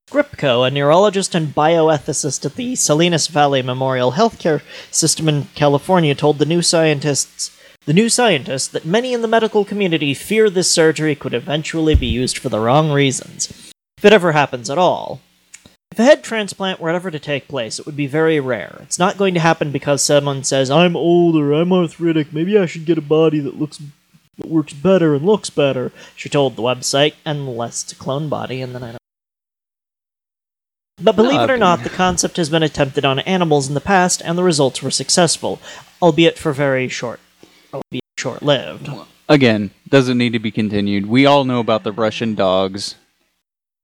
Scripko, a neurologist and bioethicist at the Salinas Valley Memorial Healthcare System in California, told the new scientists the new scientists that many in the medical community fear this surgery could eventually be used for the wrong reasons, if it ever happens at all. If a head transplant were ever to take place, it would be very rare. It's not going to happen because someone says, "I'm older, I'm arthritic, maybe I should get a body that looks that works better and looks better," she told the website, unless it's a clone body, and then I don't. But believe it or not, the concept has been attempted on animals in the past, and the results were successful, albeit for very short, albeit short-lived. Again, doesn't need to be continued. We all know about the Russian dogs,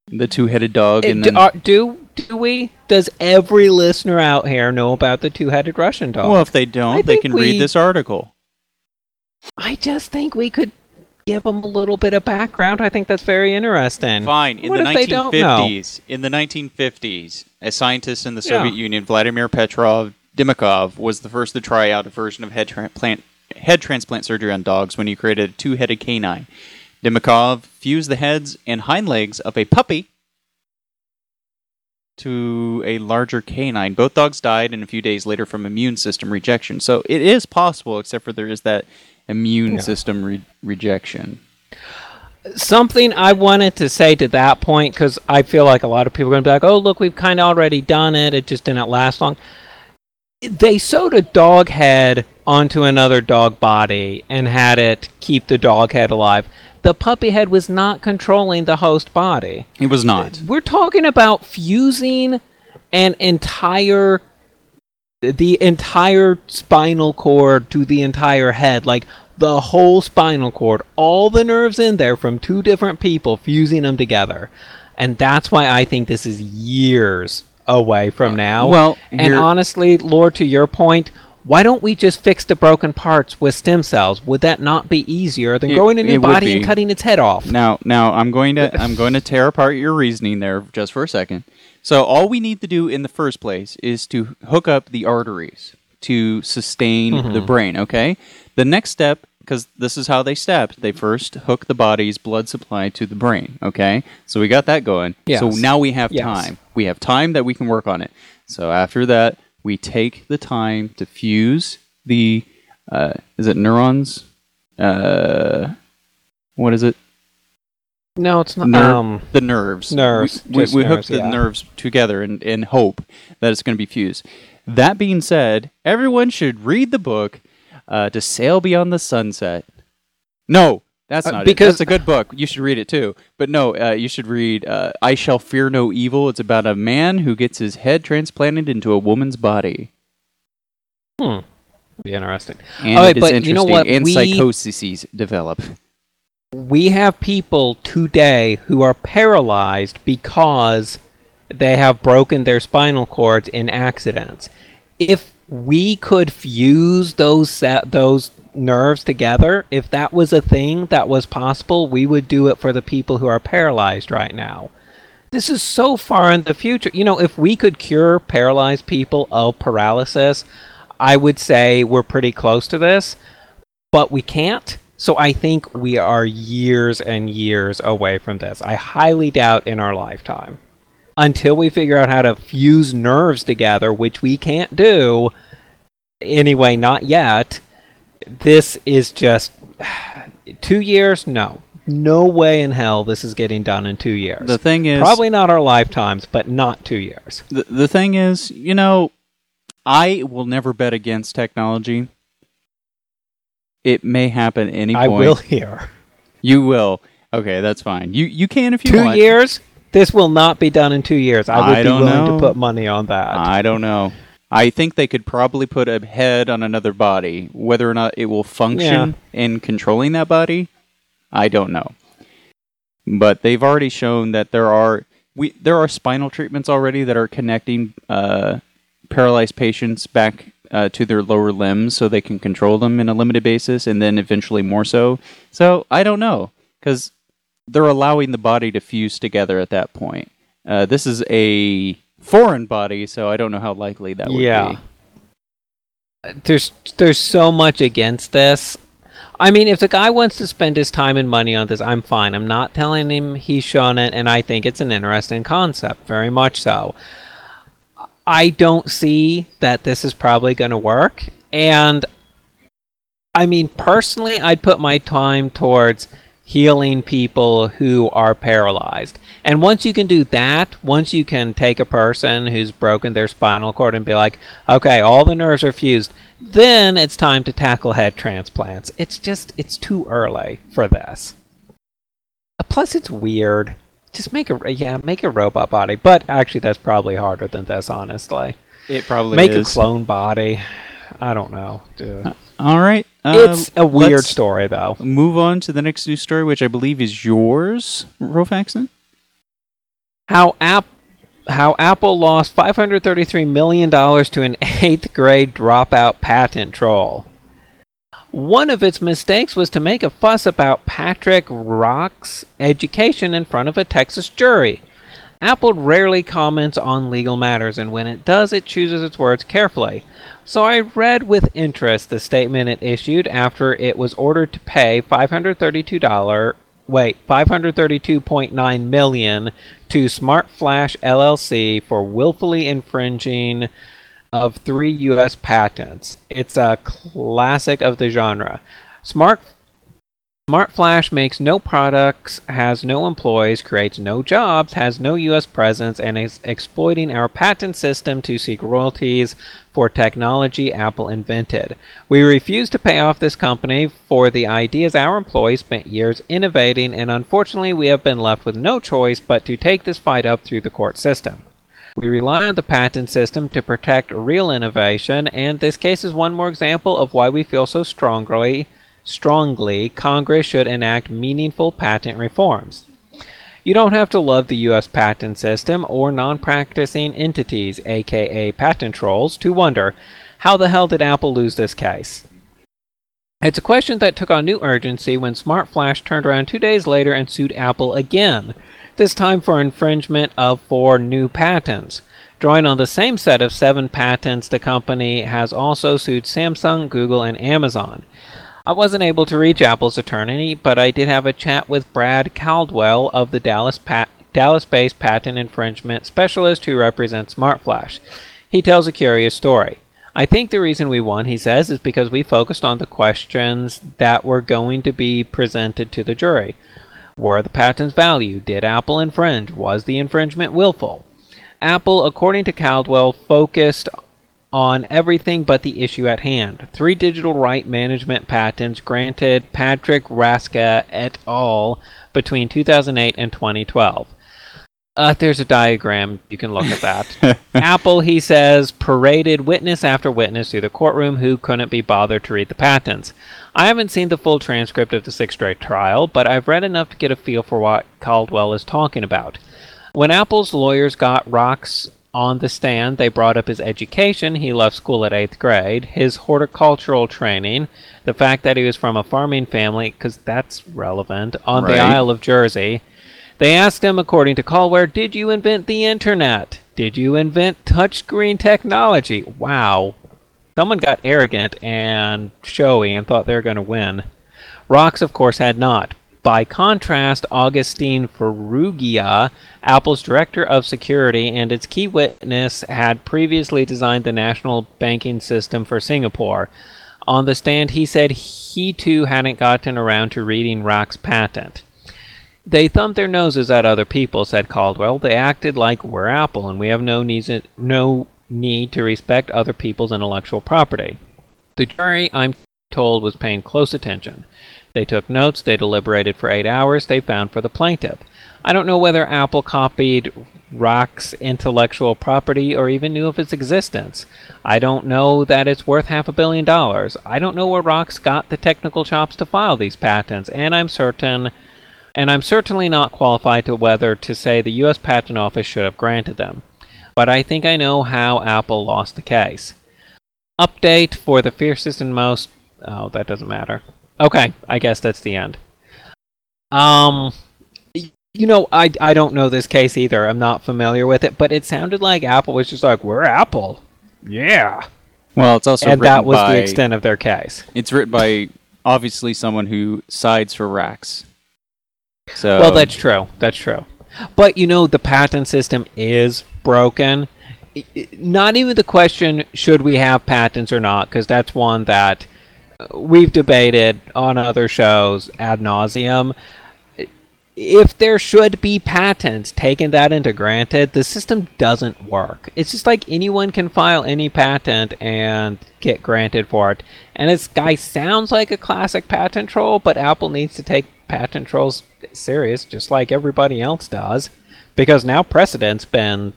the two-headed dog, and do, then. are- do do we? Does every listener out here know about the two-headed Russian dog? well, if they don't, I they can we- read this article. I just think we could give them a little bit of background. I think that's very interesting. Fine. In What the if they don't know? 1950s, in the 1950s, a scientist in the Yeah. Soviet Union, Vladimir Petrov Dimitrov, was the first to try out a version of head transplant head transplant surgery on dogs when he created a two-headed canine. Dimitrov fused the heads and hind legs of a puppy to a larger canine. Both dogs died, and a few days later from immune system rejection. So it is possible, except for there is that immune Yeah. system re- rejection. Something I wanted to say to that point, because I feel like a lot of people are going to be like, "Oh, look, we've kind of already done it. It just didn't last long." They sewed a dog head onto another dog body and had it keep the dog head alive. The puppy head was not controlling the host body. It was not. We're talking about fusing an entire the entire spinal cord to the entire head like the whole spinal cord all the nerves in there from two different people fusing them together and that's why i think this is years away from uh, now well, and honestly lord to your point why don't we just fix the broken parts with stem cells would that not be easier than It- growing a new body and cutting its head off Now, now I'm going to I'm going to tear apart your reasoning there just for a second. So all we need to do in the first place is to hook up the arteries to sustain Mm-hmm. the brain. Okay. The next step, because this is how they stepped, they first hook the body's blood supply to the brain. Okay. So we got that going. So now we have Yes. time. We have time that we can work on it. So after that, we take the time to fuse the uh, is it neurons? Uh, what is it? no it's not Ner- um the nerves. Nerves, We, we, we hook the yeah. nerves together and, and hope that it's going to be fused. That being said, everyone should read the book uh, To Sail Beyond the Sunset. No, that's Uh, because- it. That's a good book. You should read it too. But no, uh, you should read uh, I Shall Fear No Evil. It's about a man who gets his head transplanted into a woman's body. hmm be interesting And it is but interesting. you know what? And We- psychoses develop. we have people today who are paralyzed because they have broken their spinal cords in accidents. If we could fuse those those nerves together, if that was a thing that was possible, we would do it for the people who are paralyzed right now. This is so far in the future. You know, if we could cure paralyzed people of paralysis, I would say we're pretty close to this but we can't. So I think we are years and years away from this. I highly doubt in our lifetime. Until we figure out how to fuse nerves together, which we can't do, anyway, not yet, this is just. Two years? No. No way in hell this is getting done in two years. The thing is, Probably not our lifetimes, but not two years. the, the thing is, you know, I will never bet against technology. it may happen any I point. will hear. You will. Okay, that's fine. You you can if you Two want. years? This will not be done in two years. I would I be don't willing know. to put money on that. I don't know. I think they could probably put a head on another body. Whether or not it will function in controlling that body, I don't know. But they've already shown that there are we there are spinal treatments already that are connecting uh, paralyzed patients back uh, to their lower limbs so they can control them in a limited basis, and then eventually more so. So I don't know because they're allowing the body to fuse together at that point. Uh, this is a foreign body, so I don't know how likely that would Yeah. be. there's there's so much against this. I mean, if the guy wants to spend his time and money on this, I'm fine. I'm not telling him he shouldn't, and I think it's an interesting concept, very much so. I don't see that this is probably going to work, and I mean, personally, I'd put my time towards healing people who are paralyzed. And once you can do that, once you can take a person who's broken their spinal cord and be like, okay, all the nerves are fused, then it's time to tackle head transplants. It's just, it's too early for this. Uh, plus, it's weird. Just make a, yeah, make a robot body. But actually, that's probably harder than this, honestly. It probably Make is. a clone body. I don't know. dude. All right. uh, it's a weird let's story, though. Move on to the next news story, which I believe is yours, Rofaxon. how app how Apple lost 533 million dollars to an 8th grade dropout patent troll. One of its mistakes was to make a fuss about Patrick Rock's education in front of a Texas jury. Apple rarely comments on legal matters, and when it does, it chooses its words carefully. So I read with interest the statement it issued after it was ordered to pay $532 wait, 532.9 million to Smart Flash LLC for willfully infringing of 3 US patents. It's a classic of the genre. Smart Smart Flash makes no products, has no employees, creates no jobs, has no US presence, and is exploiting our patent system to seek royalties for technology Apple invented. We refuse to pay off this company for the ideas our employees spent years innovating, and unfortunately, we have been left with no choice but to take this fight up through the court system. We rely on the patent system to protect real innovation, and this case is one more example of why we feel so strongly strongly Congress should enact meaningful patent reforms. You don't have to love the US patent system or non practicing entities, aka patent trolls, to wonder how the hell did Apple lose this case? It's a question that took on new urgency when Smart Flash turned around two days later and sued Apple again, this time for infringement of four new patents. Drawing on the same set of seven patents, the company has also sued Samsung, Google, and Amazon. I wasn't able to reach Apple's attorney, but I did have a chat with Brad Caldwell of the Dallas pat- Dallas-based patent infringement specialist who represents SmartFlash. He tells a curious story. I think the reason we won, he says, is because we focused on the questions that were going to be presented to the jury. Were the patents valid? Did Apple infringe? Was the infringement willful? Apple, according to Caldwell, focused on everything but the issue at hand. Three digital right management patents granted Patrick Raska et al. between 2008 and 2012. Uh, there's a diagram. You can look at that. Apple, he says, paraded witness after witness through the courtroom who couldn't be bothered to read the patents. I haven't seen the full transcript of the six day trial, but I've read enough to get a feel for what Caldwell is talking about. When Apple's lawyers got Rock's on the stand, they brought up his education. He left school at eighth grade, his horticultural training, the fact that he was from a farming family, because that's relevant, on Right. the Isle of Jersey. They asked him, according to Caldwell, did you invent the internet? Did you invent touchscreen technology? Wow. Someone got arrogant and showy and thought they were going to win. Rocks, of course, had not. By contrast, Augustine Farrugia, Apple's director of security and its key witness, had previously designed the national banking system for Singapore. On the stand, he said he too hadn't gotten around to reading Rock's patent. They thumbed their noses at other people, said Caldwell. They acted like we're Apple and we have no, needs, no need to respect other people's intellectual property. The jury, I'm told was paying close attention. They took notes, they deliberated for eight hours, they found for the plaintiff. I don't know whether Apple copied Rock's intellectual property or even knew of its existence. I don't know that it's worth half a billion dollars. I don't know where Rock's got the technical chops to file these patents, and I'm certain and I'm certainly not qualified to whether to say the US Patent Office should have granted them. But I think I know how Apple lost the case. Update for the fiercest and most oh, that doesn't matter. Okay, I guess that's the end. Um you know, I, I don't know this case either. I'm not familiar with it, but it sounded like Apple was just like, "We're Apple, yeah," Well, it's also and that was by, the extent of their case. It's written by obviously someone who sides for Rax. So Well, that's true. That's true. But you know, the patent system is broken. I- I- Not even the question should we have patents or not, because that's one that we've debated on other shows ad nauseum. If there should be patents, taking that into granted, the system doesn't work. It's just like anyone can file any patent and get granted for it. And this guy sounds like a classic patent troll, but Apple needs to take patent trolls serious, just like everybody else does, because now precedent's been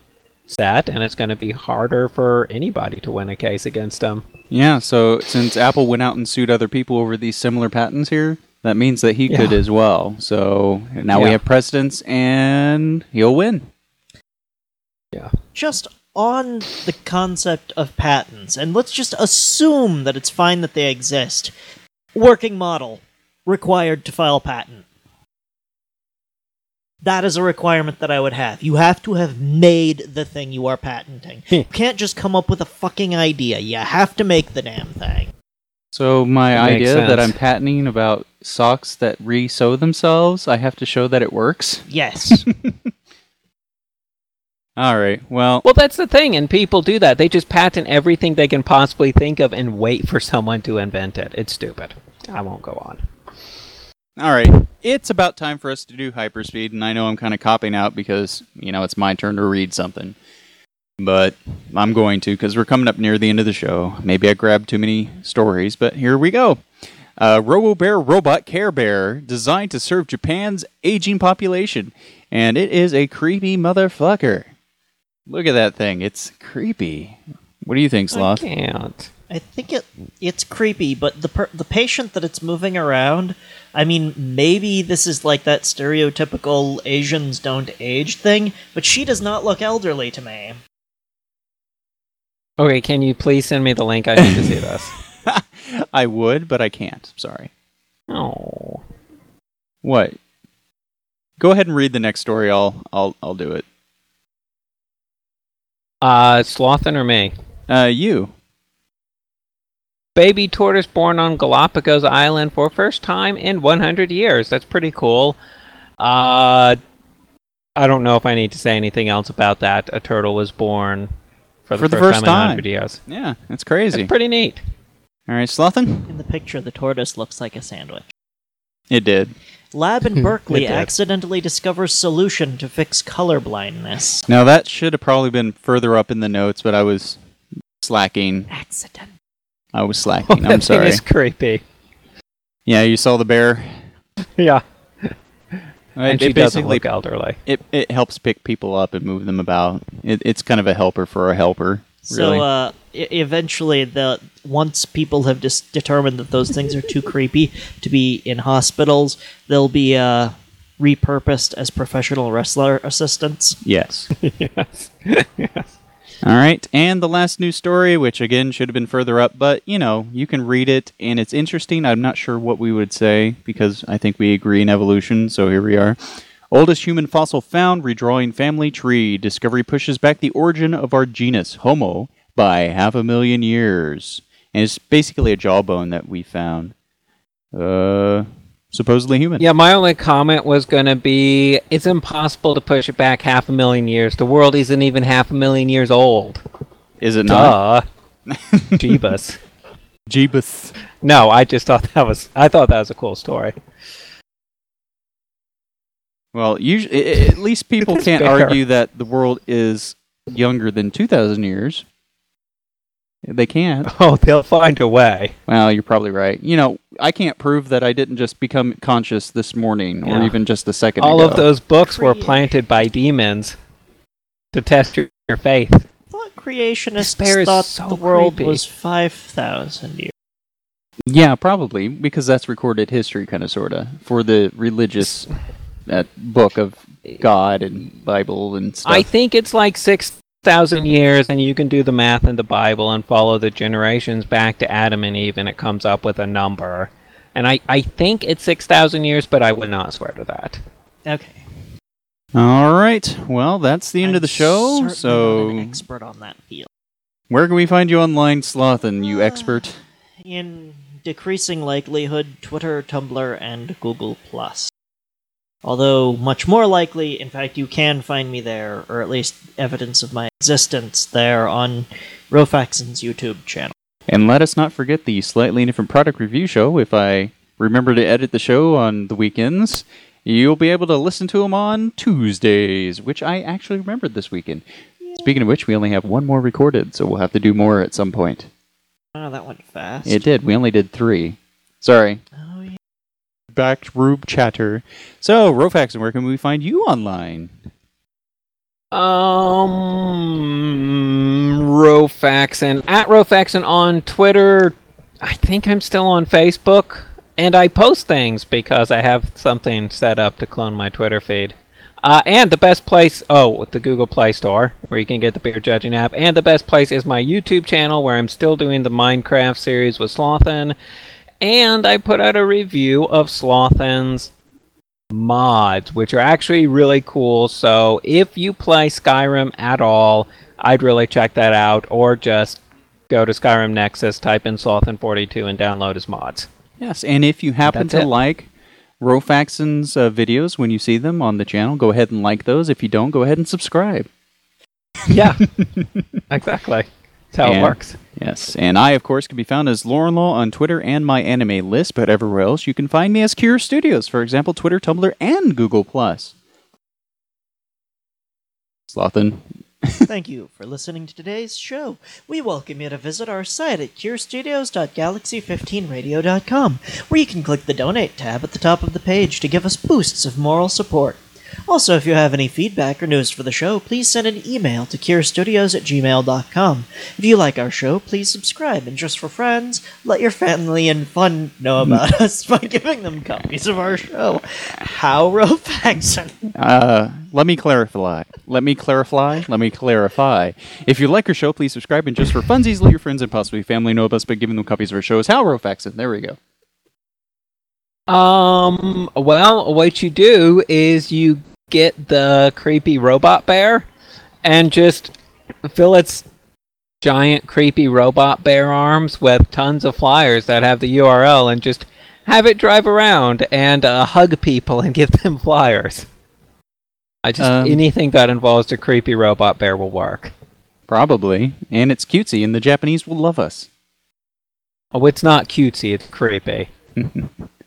set, and it's going to be harder for anybody to win a case against them. yeah. So since Apple went out and sued other people over these similar patents here, that means that he could as well. So now we have precedence, and he'll win. Yeah. Just on the concept of patents, and let's just assume that it's fine that they exist. Working model required to file patent. That is a requirement that I would have. You have to have made the thing you are patenting. Hmm. you can't just come up with a fucking idea. You have to make the damn thing. So my That makes idea that. I'm patenting about socks that re-sew themselves, I have to show that it works. Yes. All right. Well, Well, that's the thing, and people do that. They just patent everything they can possibly think of and wait for someone to invent it. It's stupid. I won't go on. All right. It's about time for us to do hyperspeed, and I know I'm kind of copping out because you know it's my turn to read something, but I'm going to because we're coming up near the end of the show. Maybe I grabbed too many stories, but here we go. Uh, Robo Bear Robot Care Bear, designed to serve Japan's aging population, and it is a creepy motherfucker. Look at that thing; it's creepy. What do you think, I can't. I think it it's creepy, but the per- the patient that it's moving around, I mean, maybe this is like that stereotypical Asians don't age thing, but she does not look elderly to me. Okay, can you please send me the link? I need to see this. I would, but I can't. Sorry. Oh. What? Go ahead and read the next story. I'll I'll I'll do it. Uh, Slothin or me? Uh, you. Baby tortoise born on Galapagos Island for first time in 100 years. That's pretty cool. Uh, I don't know if I need to say anything else about that. A turtle was born for the, For the first, first time, in 100 years. Yeah, that's crazy. That's pretty neat. All right, Slothin. In the picture, the tortoise looks like a sandwich. It did. Lab in Berkeley accidentally discovers solution to fix color blindness. Now that should have probably been further up in the notes, but I was slacking. Accident. I was slacking. I'm sorry. It's creepy. Yeah, you saw the bear. Yeah. It, And she it doesn't basically look elderly. it it helps pick people up and move them about. It, it's kind of a helper for a helper. Really. So uh, eventually, the once people have just determined that those things are too creepy to be in hospitals, they'll be uh, repurposed as professional wrestler assistants. yes. yes. yes. All right, and the last news story, which again should have been further up, but you know, you can read it and it's interesting. I'm not sure what we would say because I think we agree in evolution, so here we are. Oldest human fossil found, redrawing family tree. Discovery pushes back the origin of our genus, Homo, by half a million years. And it's basically a jawbone that we found. Uh, supposedly human. Yeah, my only comment was going to be it's impossible to push it back half a million years. The world isn't even half a million years old. Is it not? Jeebus. Jeebus. No, I just thought that was I thought that was a cool story. Well, usually, at least people can't fair. argue that the world is younger than 2,000 years. They can't. Oh, they'll find a way. Well, you're probably right. You know, I can't prove that I didn't just become conscious this morning or Yeah. even just a second All ago. of those books were planted by demons to test your, your faith. I thought creationists thought so the world creepy. was 5,000 years. Yeah, probably because that's recorded history, kind of, sorta, for the religious uh, book of God and Bible and stuff. I think it's like 6,000 years, and you can do the math in the Bible and follow the generations back to Adam and Eve, and it comes up with a number. And I, I think it's 6,000 years, but I would not swear to that. Okay. All right. Well, that's the end I'm of the show. So, an expert on that field. where can we find you online, Slothin, you Uh, expert? In decreasing likelihood, Twitter, Tumblr, and Google Plus. Although much more likely, in fact, you can find me there, or at least evidence of my existence there on Rofaxon's YouTube channel. And let us not forget the slightly different product review show. If I remember to edit the show on the weekends, you'll be able to listen to them on Tuesdays, which I actually remembered this weekend. Speaking of which, we only have one more recorded, so we'll have to do more at some point. Oh, that went fast. It did. We only did three. Sorry. Oh, yeah. Backroom chatter. So, Rofax, where can we find you online? Um, Rofaxon at Rofaxon on Twitter. I think I'm still on Facebook, and I post things because I have something set up to clone my Twitter feed. Uh, and the best place, oh, with the Google Play Store, where you can get the beer judging app. And the best place is my YouTube channel, where I'm still doing the Minecraft series with Slothin. And I put out a review of Slothin's mods, which are actually really cool. So if you play Skyrim at all, I'd really check that out, or just go to Skyrim Nexus, type in Slothin42, and download his mods. Yes, and if you happen That's to it. like Rofaxon's uh, videos when you see them on the channel, go ahead and like those. If you don't, go ahead and subscribe. Yeah, exactly. That's how it works. Yes, and I, of course, can be found as Lauren Law on Twitter and my anime list, but everywhere else you can find me as Cure Studios, for example, Twitter, Tumblr, and Google Plus. Slothin. Thank you for listening to today's show. We welcome you to visit our site at curestudios.galaxy15radio.com, where you can click the donate tab at the top of the page to give us boosts of moral support. Also, if you have any feedback or news for the show, please send an email to curestudios at gmail.com. If you like our show, please subscribe, and just for friends, let your family and fun know about us by giving them copies of our show. How Rofaxon. Uh, let me clarify. Let me clarify. Let me clarify. If you like our show, please subscribe, and just for funsies, let your friends and possibly family know about us by giving them copies of our show. Is Hal Rofaxon. There we go. Um, well, what you do is you get the creepy robot bear and just fill its giant creepy robot bear arms with tons of flyers that have the URL and just have it drive around and uh, hug people and give them flyers. I just Um, anything that involves the creepy robot bear will work. Probably. And it's cutesy, and the Japanese will love us. Oh, it's not cutesy, it's creepy.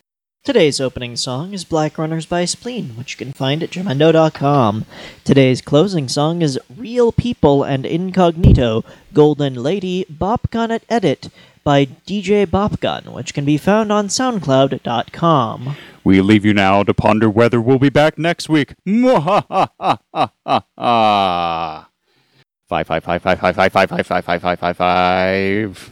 Today's opening song is Black Runners by Spleen, which you can find at jamendo.com. Today's closing song is Real People and Incognito Golden Lady Bopgun at Edit by DJ Bopgun, which can be found on SoundCloud.com. We leave you now to ponder whether we'll be back next week. Five five five five five five five five five five five five.